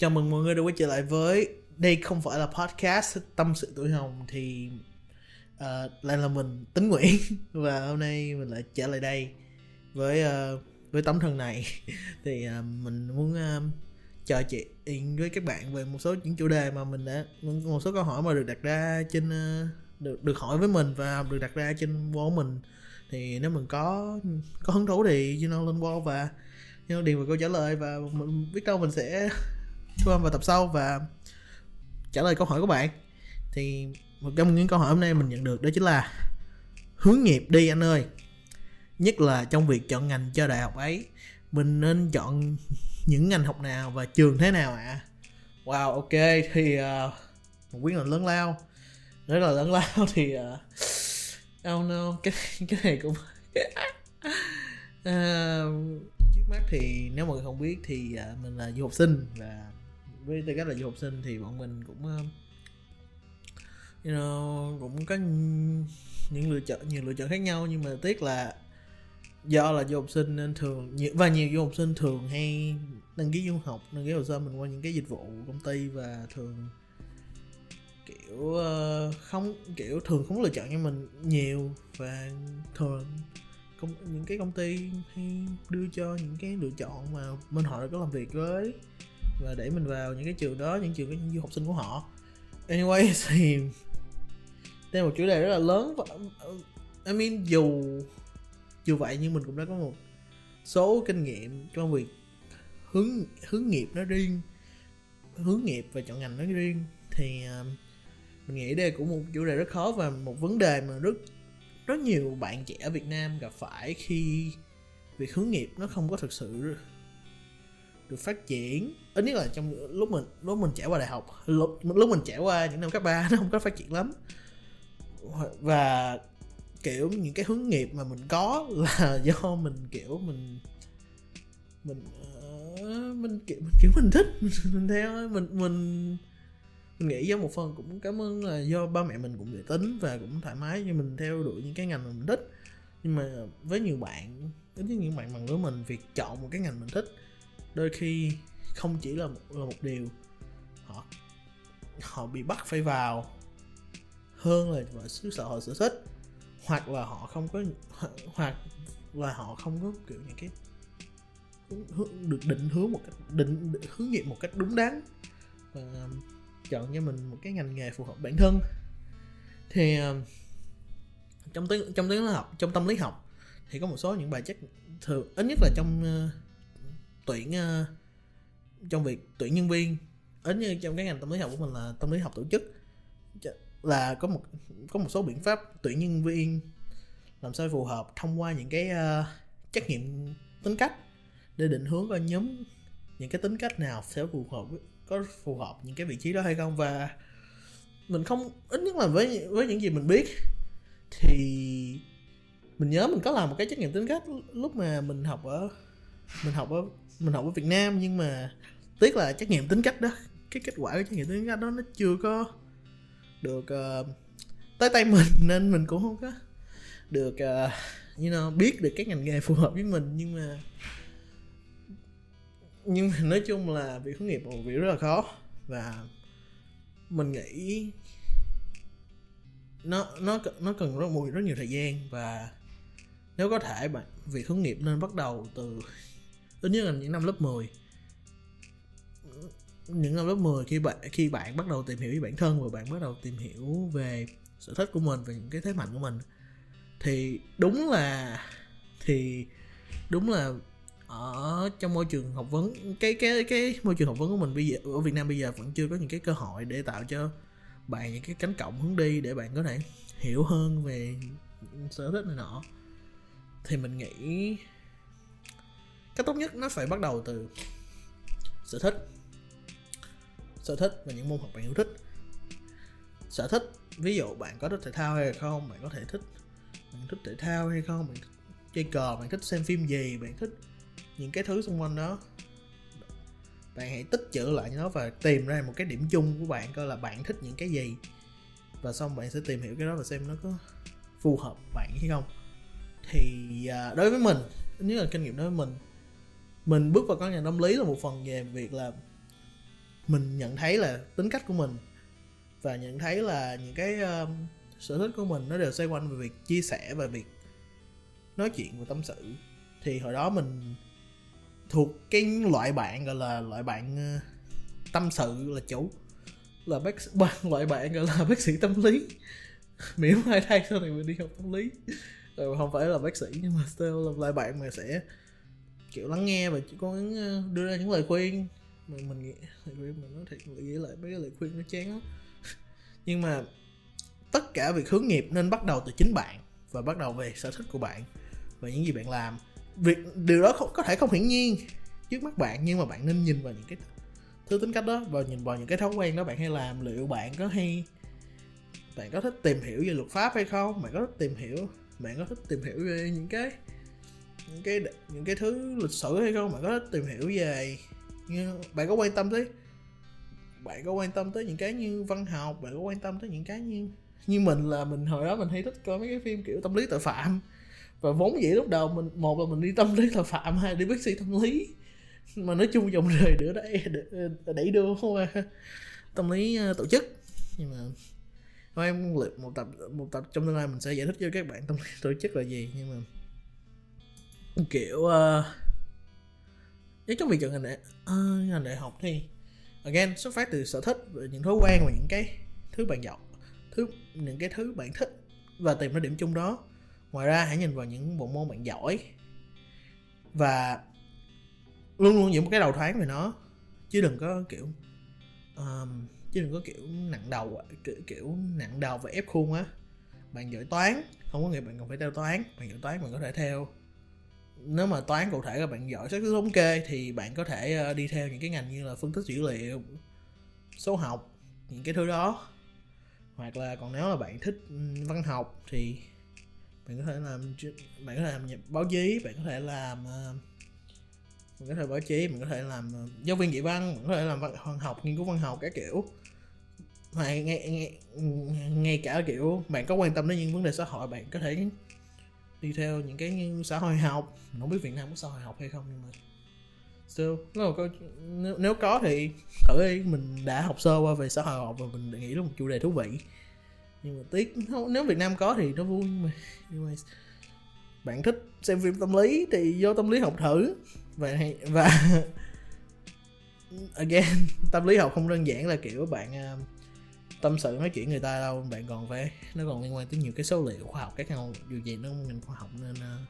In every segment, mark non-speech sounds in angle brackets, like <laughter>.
Chào mừng mọi người đã quay trở lại với đây không phải là podcast tâm sự tuổi hồng thì uh, lại là mình tính Nguyễn. <laughs> Và hôm nay mình lại trở lại đây với uh, với tấm thân này. <laughs> Thì uh, mình muốn uh, trò chuyện với các bạn về một số những chủ đề mà mình đã một số câu hỏi mà được đặt ra trên uh, được được hỏi với mình và được đặt ra trên wall mình. Thì nếu mình có có hứng thú thì you know, lên wall và you know, điền vào câu trả lời và mình biết đâu mình sẽ thu âm vào tập sau và trả lời câu hỏi của bạn. Thì một trong những câu hỏi hôm nay mình nhận được đó chính là hướng nghiệp đi anh ơi. Nhất là trong việc chọn ngành cho đại học ấy mình nên chọn những ngành học nào và trường thế nào ạ? À? wow ok thì uh, một quyết định lớn lao. Rất là lớn <laughs> lao thì uh, oh no cái cái này cũng uh, <laughs> trước mắt thì nếu mọi người không biết thì uh, mình là du học sinh và với tư cách là du học sinh thì bọn mình cũng uh, you know, cũng có những lựa chọn nhiều lựa chọn khác nhau. Nhưng mà tiếc là do là du học sinh nên thường và nhiều du học sinh thường hay đăng ký du học đăng ký hồ sơ mình qua những cái dịch vụ công ty và thường kiểu uh, không kiểu thường không lựa chọn cho mình nhiều. Và thường công, những cái công ty hay đưa cho những cái lựa chọn mà bên họ đã có làm việc với và để mình vào những cái trường đó những trường những du học sinh của họ. Anyway <laughs> thì đây là một chủ đề rất là lớn và I mean dù dù vậy nhưng mình cũng đã có một số kinh nghiệm trong việc hướng hướng nghiệp nó riêng hướng nghiệp và chọn ngành nó riêng. Thì uh, mình nghĩ đây cũng một chủ đề rất khó và một vấn đề mà rất rất nhiều bạn trẻ ở Việt Nam gặp phải khi việc hướng nghiệp nó không có thực sự được phát triển. Ít nhất là trong lúc mình lúc mình trải qua đại học lúc, lúc mình trải qua những năm cấp 3 <laughs> nó không có phát triển lắm. Và kiểu những cái hướng nghiệp mà mình có là <laughs> do mình kiểu mình mình uh, mình kiểu kiểu mình thích. <laughs> Mình, theo mình mình mình nghĩ do một phần cũng cảm ơn là do ba mẹ mình cũng dễ tính và cũng thoải mái cho mình theo đuổi những cái ngành mà mình thích. Nhưng mà với nhiều bạn ít nhất những bạn bằng lứa mình việc chọn một cái ngành mình thích đôi khi không chỉ là một, là một điều họ họ bị bắt phải vào hơn là mọi xứ sở họ sở thích hoặc là họ không có hoặc là họ không có kiểu những cái hướng, được định hướng một cách định, định hướng nghiệp một cách đúng đắn và chọn cho mình một cái ngành nghề phù hợp bản thân. Thì ờ, trong tiếng trong tiếng học trong tâm lý học thì có một số những bài chất thường ít nhất là trong uh, tuyển uh, trong việc tuyển nhân viên. Ít như trong cái ngành tâm lý học của mình là tâm lý học tổ chức. Là có một có một số biện pháp tuyển nhân viên làm sao phù hợp thông qua những cái uh, trắc nghiệm tính cách để định hướng coi nhóm những cái tính cách nào sẽ phù hợp với, có phù hợp những cái vị trí đó hay không. Và mình không ít nhất là với với những gì mình biết thì mình nhớ mình có làm một cái trắc nghiệm tính cách lúc mà mình học ở mình học ở mình học ở Việt Nam nhưng mà tiếc là trắc nghiệm tính cách đó cái kết quả của trắc nghiệm tính cách đó nó chưa có được uh, tới tay mình <laughs> nên mình cũng không có được uh, you know, biết được các ngành nghề phù hợp với mình. Nhưng mà nhưng mà nói chung là việc hướng nghiệp là một việc rất là khó. Và mình nghĩ nó nó nó cần rất rất nhiều thời gian. Và nếu có thể bạn việc hướng nghiệp nên bắt đầu từ ít nhất là những năm lớp 10 những năm lớp 10 khi bạn khi bạn bắt đầu tìm hiểu về bản thân và bạn bắt đầu tìm hiểu về sở thích của mình và những cái thế mạnh của mình, thì đúng là, thì đúng là ở trong môi trường học vấn, cái cái cái môi trường học vấn của mình bây giờ, ở Việt Nam bây giờ vẫn chưa có những cái cơ hội để tạo cho bạn những cái cánh cổng hướng đi để bạn có thể hiểu hơn về sở thích này nọ. Thì mình nghĩ cái tốt nhất nó phải bắt đầu từ sở thích. Sở thích và những môn học bạn yêu thích. Sở thích, ví dụ bạn có thích thể thao hay không, bạn có thể thích, bạn thích thể thao hay không, bạn thích chơi cờ, bạn thích xem phim gì, bạn thích những cái thứ xung quanh đó. Bạn hãy tích trữ lại nó và tìm ra một cái điểm chung của bạn coi là bạn thích những cái gì. Và xong bạn sẽ tìm hiểu cái đó và xem nó có phù hợp bạn hay không. Thì à, đối với mình, nếu là kinh nghiệm đối với mình mình bước vào con nhà tâm lý là một phần về việc là mình nhận thấy là tính cách của mình và nhận thấy là những cái uh, sở thích của mình nó đều xoay quanh về việc chia sẻ và việc nói chuyện và tâm sự. Thì hồi đó mình thuộc cái loại bạn gọi là loại bạn uh, tâm sự là chủ là bác <laughs> loại bạn gọi là bác sĩ tâm lý. <laughs> Miễn hai thay sau này mình đi học tâm lý. Rồi không phải là bác sĩ nhưng mà still là loại bạn mà sẽ kiểu lắng nghe và chỉ có ờ, đưa ra những lời khuyên. Mà mình nghĩ lời khuyên mình nói thiệt nghĩ lại mấy cái lời khuyên nó chán lắm. <laughs> Nhưng mà tất cả việc hướng nghiệp nên bắt đầu từ chính bạn và bắt đầu về sở thích của bạn và những gì bạn làm. Việc điều đó không, có thể không hiển nhiên trước mắt bạn nhưng mà bạn nên nhìn vào những cái thứ tính cách đó và nhìn vào những cái thói quen đó. Bạn hay làm liệu bạn có hay bạn có thích tìm hiểu về luật pháp hay không? Bạn có thích tìm hiểu bạn có thích tìm hiểu về những cái những cái những cái thứ lịch sử hay không, bạn có tìm hiểu về như, bạn có quan tâm tới, bạn có quan tâm tới những cái như văn học, bạn có quan tâm tới những cái như như mình là mình, hồi đó mình hay thích coi mấy cái phim kiểu tâm lý tội phạm. Và vốn dĩ lúc đầu mình, một là mình đi tâm lý tội phạm, hai đi bác sĩ tâm lý. Mà nói chung dòng đời nữa đấy đẩy đưa qua tâm lý ờ, tổ chức. Nhưng mà thôi em một tập một tập trong tương lai mình sẽ giải thích cho các bạn tâm lý tổ chức là gì, nhưng mà kiểu uh, trong việc chọn ngành đại uh, ngành đại học thì again xuất phát từ sở thích và những thói quen và những cái thứ bạn giỏi thứ những cái thứ bạn thích và tìm ra điểm chung đó. Ngoài ra hãy nhìn vào những bộ môn bạn giỏi và luôn luôn giữ một cái đầu thoáng về nó chứ đừng có kiểu um, chứ đừng có kiểu nặng đầu kiểu, kiểu nặng đầu và ép khuôn á. Bạn giỏi toán không có nghĩa bạn cần phải theo toán bạn giỏi toán bạn có thể theo nếu mà toán cụ thể là bạn giỏi xác suất thống kê thì bạn có thể ờ, đi theo những cái ngành như là phân tích dữ liệu số học những cái thứ đó. Hoặc là còn nếu là bạn thích văn học thì bạn có thể làm bạn có thể làm báo chí bạn có thể làm ờ, bạn có thể báo chí bạn có thể làm ờ, giáo viên dạy văn bạn có thể làm văn học nghiên cứu văn học các kiểu. Mà ngay, ngay, ngay cả kiểu bạn có quan tâm đến những vấn đề xã hội bạn có thể đi theo những cái xã hội học. Mình không biết việt nam có xã hội học hay không nhưng mà still nếu, có, nếu, nếu có thì thử đi. Mình đã học sơ qua về xã hội học và mình nghĩ là một chủ đề thú vị. Nhưng mà tiếc nếu việt nam có thì nó vui nhưng mà anyways, bạn thích xem phim tâm lý thì vô tâm lý học thử. Và và <laughs> again tâm lý học không đơn giản là kiểu bạn uh, tâm sự nói chuyện người ta đâu. Bạn còn phải nó còn liên quan tới nhiều cái số liệu khoa học các nhau dù gì nó ngành khoa học nên uh,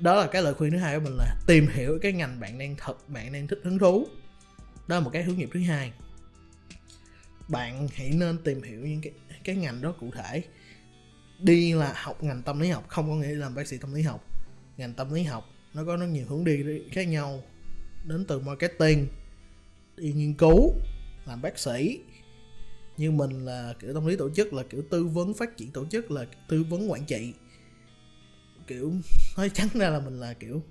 đó là cái lời khuyên thứ hai của mình là tìm hiểu cái ngành bạn đang thật bạn đang thích hứng thú. Đó là một cái hướng nghiệp thứ hai. Bạn hãy nên tìm hiểu những cái cái ngành đó cụ thể. Đi là học ngành tâm lý học không có nghĩa là làm bác sĩ tâm lý học. Ngành tâm lý học nó có rất nhiều hướng đi khác nhau. Đến từ marketing đi nghiên cứu làm bác sĩ như mình là kiểu tâm lý tổ chức là kiểu tư vấn phát triển tổ chức là tư vấn quản trị. Kiểu nói trắng ra là mình là kiểu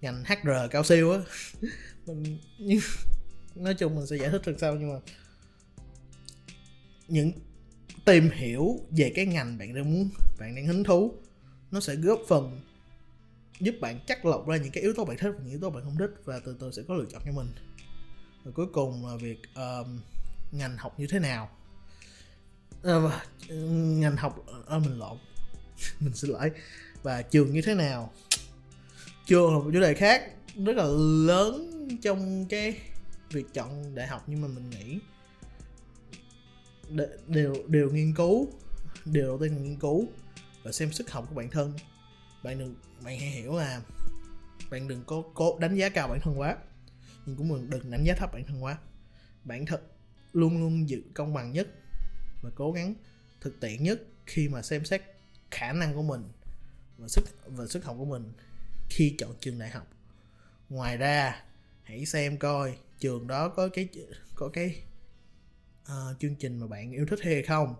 ngành HR cao siêu á. <laughs> Mình nhưng nói chung mình sẽ giải thích được sau nhưng mà những tìm hiểu về cái ngành bạn đang muốn bạn đang hứng thú nó sẽ góp phần giúp bạn chắc lọc ra những cái yếu tố bạn thích và những yếu tố bạn không thích và từ từ sẽ có lựa chọn cho mình. Và cuối cùng là việc um, ngành học như thế nào à, ngành học à, mình lộn. <laughs> Mình xin lỗi. Và trường như thế nào? Trường là một chủ đề khác. Rất là lớn trong cái việc chọn đại học nhưng mà mình nghĩ đều đều nghiên cứu điều đầu tiên là nghiên cứu và xem sức học của bản thân. Bạn đừng bạn hãy hiểu là bạn đừng có cố đánh giá cao bản thân quá nhưng cũng đừng đánh giá thấp bản thân quá. Bản thân luôn luôn giữ công bằng nhất và cố gắng thực tiễn nhất khi mà xem xét khả năng của mình và sức và sức học của mình khi chọn trường đại học. Ngoài ra hãy xem coi trường đó có cái có cái uh, chương trình mà bạn yêu thích hay không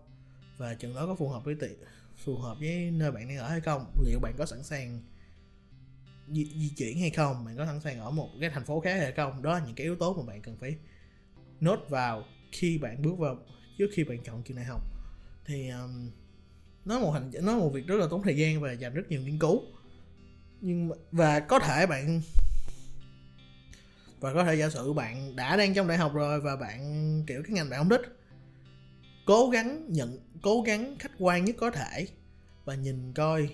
và trường đó có phù hợp với tiện phù hợp với nơi bạn đang ở hay không. Liệu bạn có sẵn sàng di, di chuyển hay không? Bạn có sẵn sàng ở một cái thành phố khác hay không? Đó là những cái yếu tố mà bạn cần phải nốt vào khi bạn bước vào trước khi bạn chọn trường đại học. Thì um, nó một hành nó một việc rất là tốn thời gian và dành rất nhiều nghiên cứu. Nhưng và có thể bạn và có thể giả sử bạn đã đang trong đại học rồi và bạn kiểu cái ngành bạn không thích cố gắng nhận cố gắng khách quan nhất có thể và nhìn coi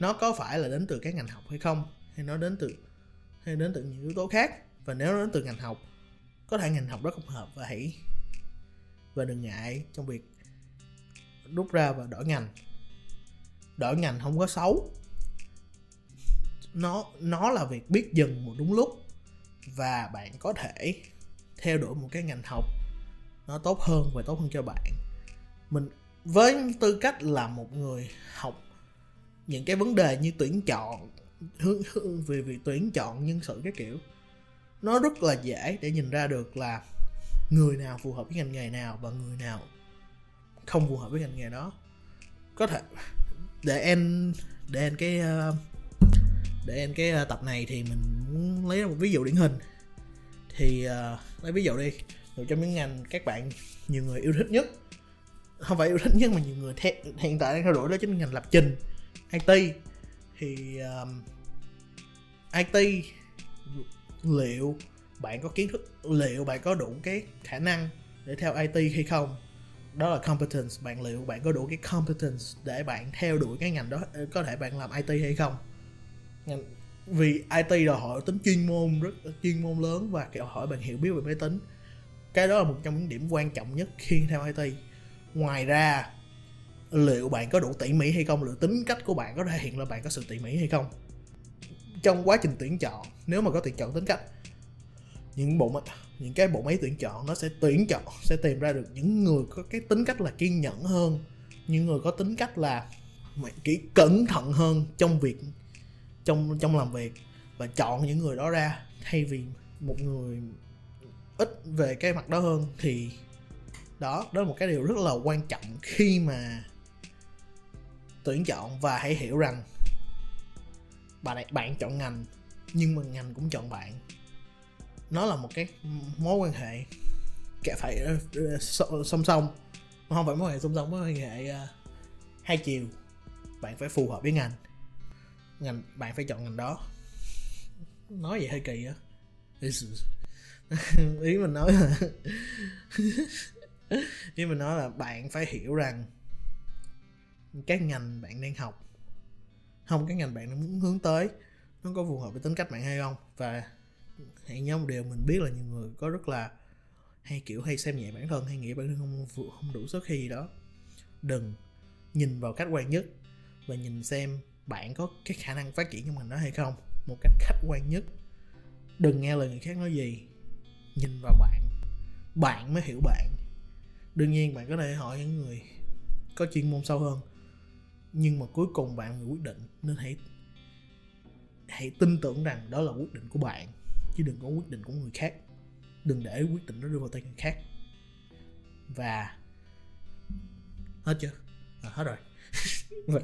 nó có phải là đến từ cái ngành học hay không hay nó đến từ hay đến từ những yếu tố khác. Và nếu nó đến từ ngành học có thể ngành học đó không hợp và hãy và đừng ngại trong việc rút ra và đổi ngành. Đổi ngành không có xấu. Nó nó là việc biết dừng một đúng lúc và bạn có thể theo đuổi một cái ngành học nó tốt hơn và tốt hơn cho bạn. Mình với tư cách là một người học những cái vấn đề như tuyển chọn hướng, hướng về việc tuyển chọn nhân sự cái kiểu nó rất là dễ để nhìn ra được là người nào phù hợp với ngành nghề nào và người nào không phù hợp với ngành nghề đó. Có thể <laughs> để em để em cái ờ, để em cái ờ, tập này thì mình muốn lấy một ví dụ điển hình. Thì uh, lấy ví dụ đi một trong những ngành các bạn nhiều người yêu thích nhất không phải yêu thích nhất mà nhiều người theo, hiện tại đang theo đuổi đó chính là ngành lập trình IT thì um, IT liệu bạn có kiến thức, liệu bạn có đủ cái khả năng để theo IT hay không? Đó là competence. Bạn liệu bạn có đủ cái competence để bạn theo đuổi cái ngành đó ờ, có thể bạn làm IT hay không? Vì IT đòi hỏi tính chuyên môn rất, chuyên môn lớn và đòi hỏi bạn hiểu biết về máy tính. Cái đó là một trong những điểm quan trọng nhất khi theo IT ngoài ra, liệu bạn có đủ tỉ mỉ hay không? Liệu tính cách của bạn có thể hiện là bạn có sự tỉ mỉ hay không? Trong quá trình tuyển chọn, nếu mà có tuyển chọn tính cách những bộ máy những cái bộ máy tuyển chọn nó sẽ tuyển chọn, sẽ tìm ra được những người có cái tính cách là kiên nhẫn hơn, những người có tính cách là kỹ cẩn thận hơn trong việc, trong trong làm việc và chọn những người đó ra. Thay vì một người ít về cái mặt đó hơn thì đó đó là một cái điều rất là quan trọng khi mà tuyển chọn và hãy hiểu rằng bạn bạn chọn ngành nhưng mà ngành cũng chọn bạn nó là một cái mối quan hệ cả phải ờ, ờ, ờ, song song. Không phải mối quan hệ song song, mối quan hệ hai chiều. Bạn phải phù hợp với ngành. Ngành, bạn phải chọn ngành đó. Nói vậy hơi kỳ á. <laughs> Ý mình nói là <laughs> ý mình nói là bạn phải hiểu rằng cái ngành bạn đang học không cái ngành bạn muốn hướng tới, nó có phù hợp với tính cách bạn hay không. Và hãy nhớ một điều mình biết là nhiều người có rất là hay, kiểu, hay xem nhẹ bản thân, hay nghĩ bản thân không không đủ sức khi gì đó. Đừng nhìn vào khách quan nhất và nhìn xem bạn có cái khả năng phát triển trong ngành đó hay không. Một cách khách quan nhất. Đừng nghe lời người khác nói gì. Nhìn vào bạn. Bạn mới hiểu bạn. Đương nhiên bạn có thể hỏi những người có chuyên môn sâu hơn. Nhưng mà cuối cùng bạn người quyết định. Nên hãy hãy tin tưởng rằng đó là quyết định của bạn chứ đừng có quyết định của người khác. Đừng để quyết định nó đưa vào tay người khác. Và hết chưa? À, hết rồi. <laughs> Vâng.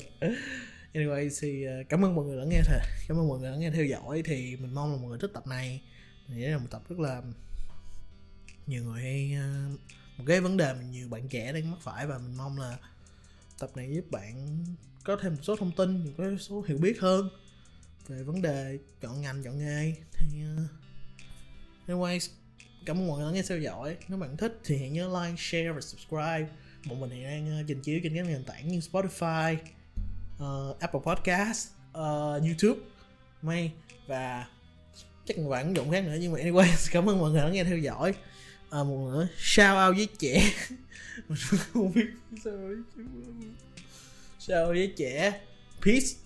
Anyway thì à, cảm ơn mọi người đã nghe thề, cảm ơn mọi người đã nghe theo dõi. Thì mình mong là mọi người thích tập này. Thì đây là một tập rất là nhiều người hay à, một cái vấn đề mà nhiều bạn trẻ đang mắc phải. Và mình mong là tập này giúp bạn có thêm một số thông tin một số hiểu biết hơn về vấn đề chọn ngành chọn nghề. Thì uh, anyways cảm ơn mọi người đã nghe theo dõi. Nếu bạn thích thì hãy nhớ like share và subscribe. Bọn mình hiện đang ờ, trình chiếu trên các nền tảng như Spotify uh, Apple Podcast uh, YouTube. May và chắc một vài ứng dụng khác nữa nhưng mà anyway <laughs> cảm ơn mọi người đã nghe theo dõi. À, một nữa shout out với trẻ. <laughs> Mình không biết sao shout out với trẻ. Peace.